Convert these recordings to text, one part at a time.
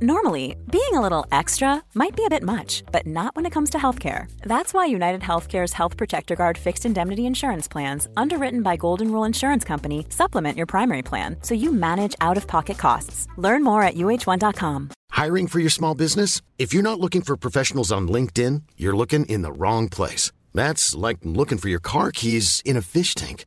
Normally, being a little extra might be a bit much, but not when it comes to healthcare. That's why United Healthcare's Health Protector Guard fixed indemnity insurance plans, underwritten by Golden Rule Insurance Company, supplement your primary plan so you manage out of pocket costs. Learn more at uh1.com. Hiring for your small business? If you're not looking for professionals on LinkedIn, you're looking in the wrong place. That's like looking for your car keys in a fish tank.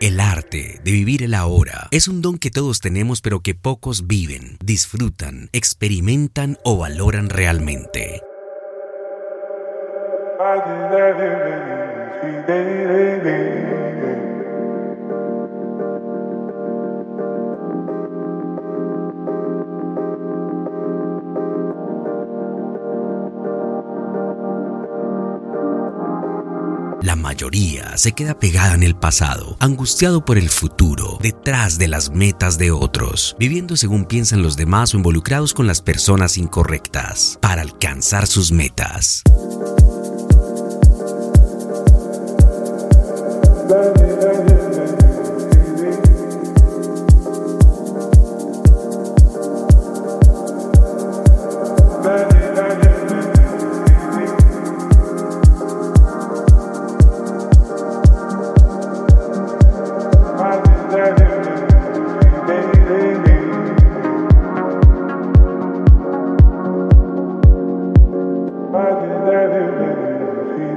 El arte de vivir el ahora es un don que todos tenemos pero que pocos viven, disfrutan, experimentan o valoran realmente. La mayoría se queda pegada en el pasado, angustiado por el futuro, detrás de las metas de otros, viviendo según piensan los demás o involucrados con las personas incorrectas para alcanzar sus metas.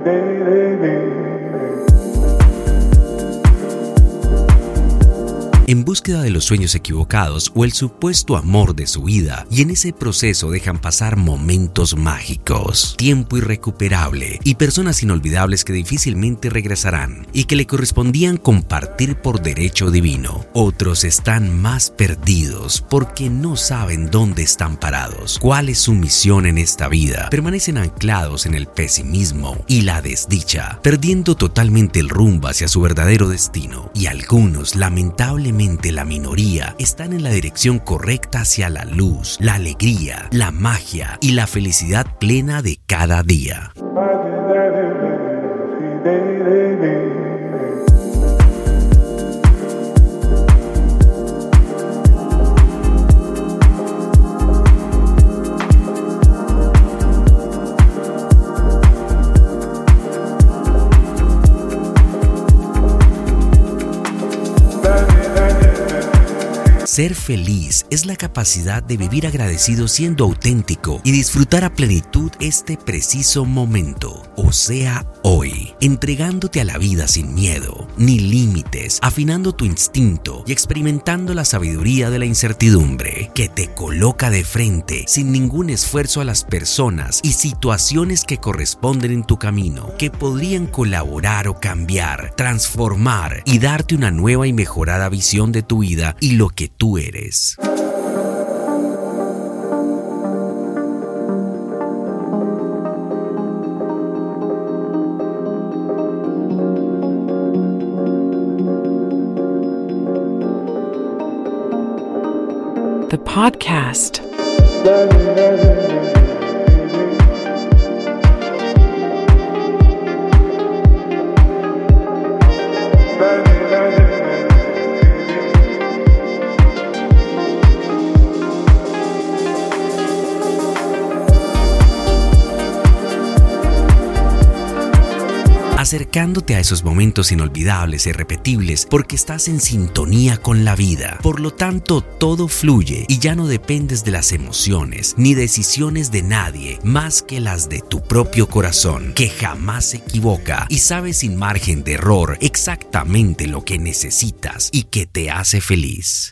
day, day, day. En búsqueda de los sueños equivocados o el supuesto amor de su vida y en ese proceso dejan pasar momentos mágicos, tiempo irrecuperable y personas inolvidables que difícilmente regresarán y que le correspondían compartir por derecho divino. Otros están más perdidos porque no saben dónde están parados, cuál es su misión en esta vida. Permanecen anclados en el pesimismo y la desdicha, perdiendo totalmente el rumbo hacia su verdadero destino y algunos lamentablemente la minoría están en la dirección correcta hacia la luz, la alegría, la magia y la felicidad plena de cada día. Ser feliz es la capacidad de vivir agradecido siendo auténtico y disfrutar a plenitud este preciso momento, o sea, hoy, entregándote a la vida sin miedo, ni límites, afinando tu instinto y experimentando la sabiduría de la incertidumbre, que te coloca de frente sin ningún esfuerzo a las personas y situaciones que corresponden en tu camino, que podrían colaborar o cambiar, transformar y darte una nueva y mejorada visión de tu vida y lo que tú eres. Podcast. Acercándote a esos momentos inolvidables e irrepetibles porque estás en sintonía con la vida. Por lo tanto, todo fluye y ya no dependes de las emociones ni decisiones de nadie más que las de tu propio corazón, que jamás se equivoca y sabe sin margen de error exactamente lo que necesitas y que te hace feliz.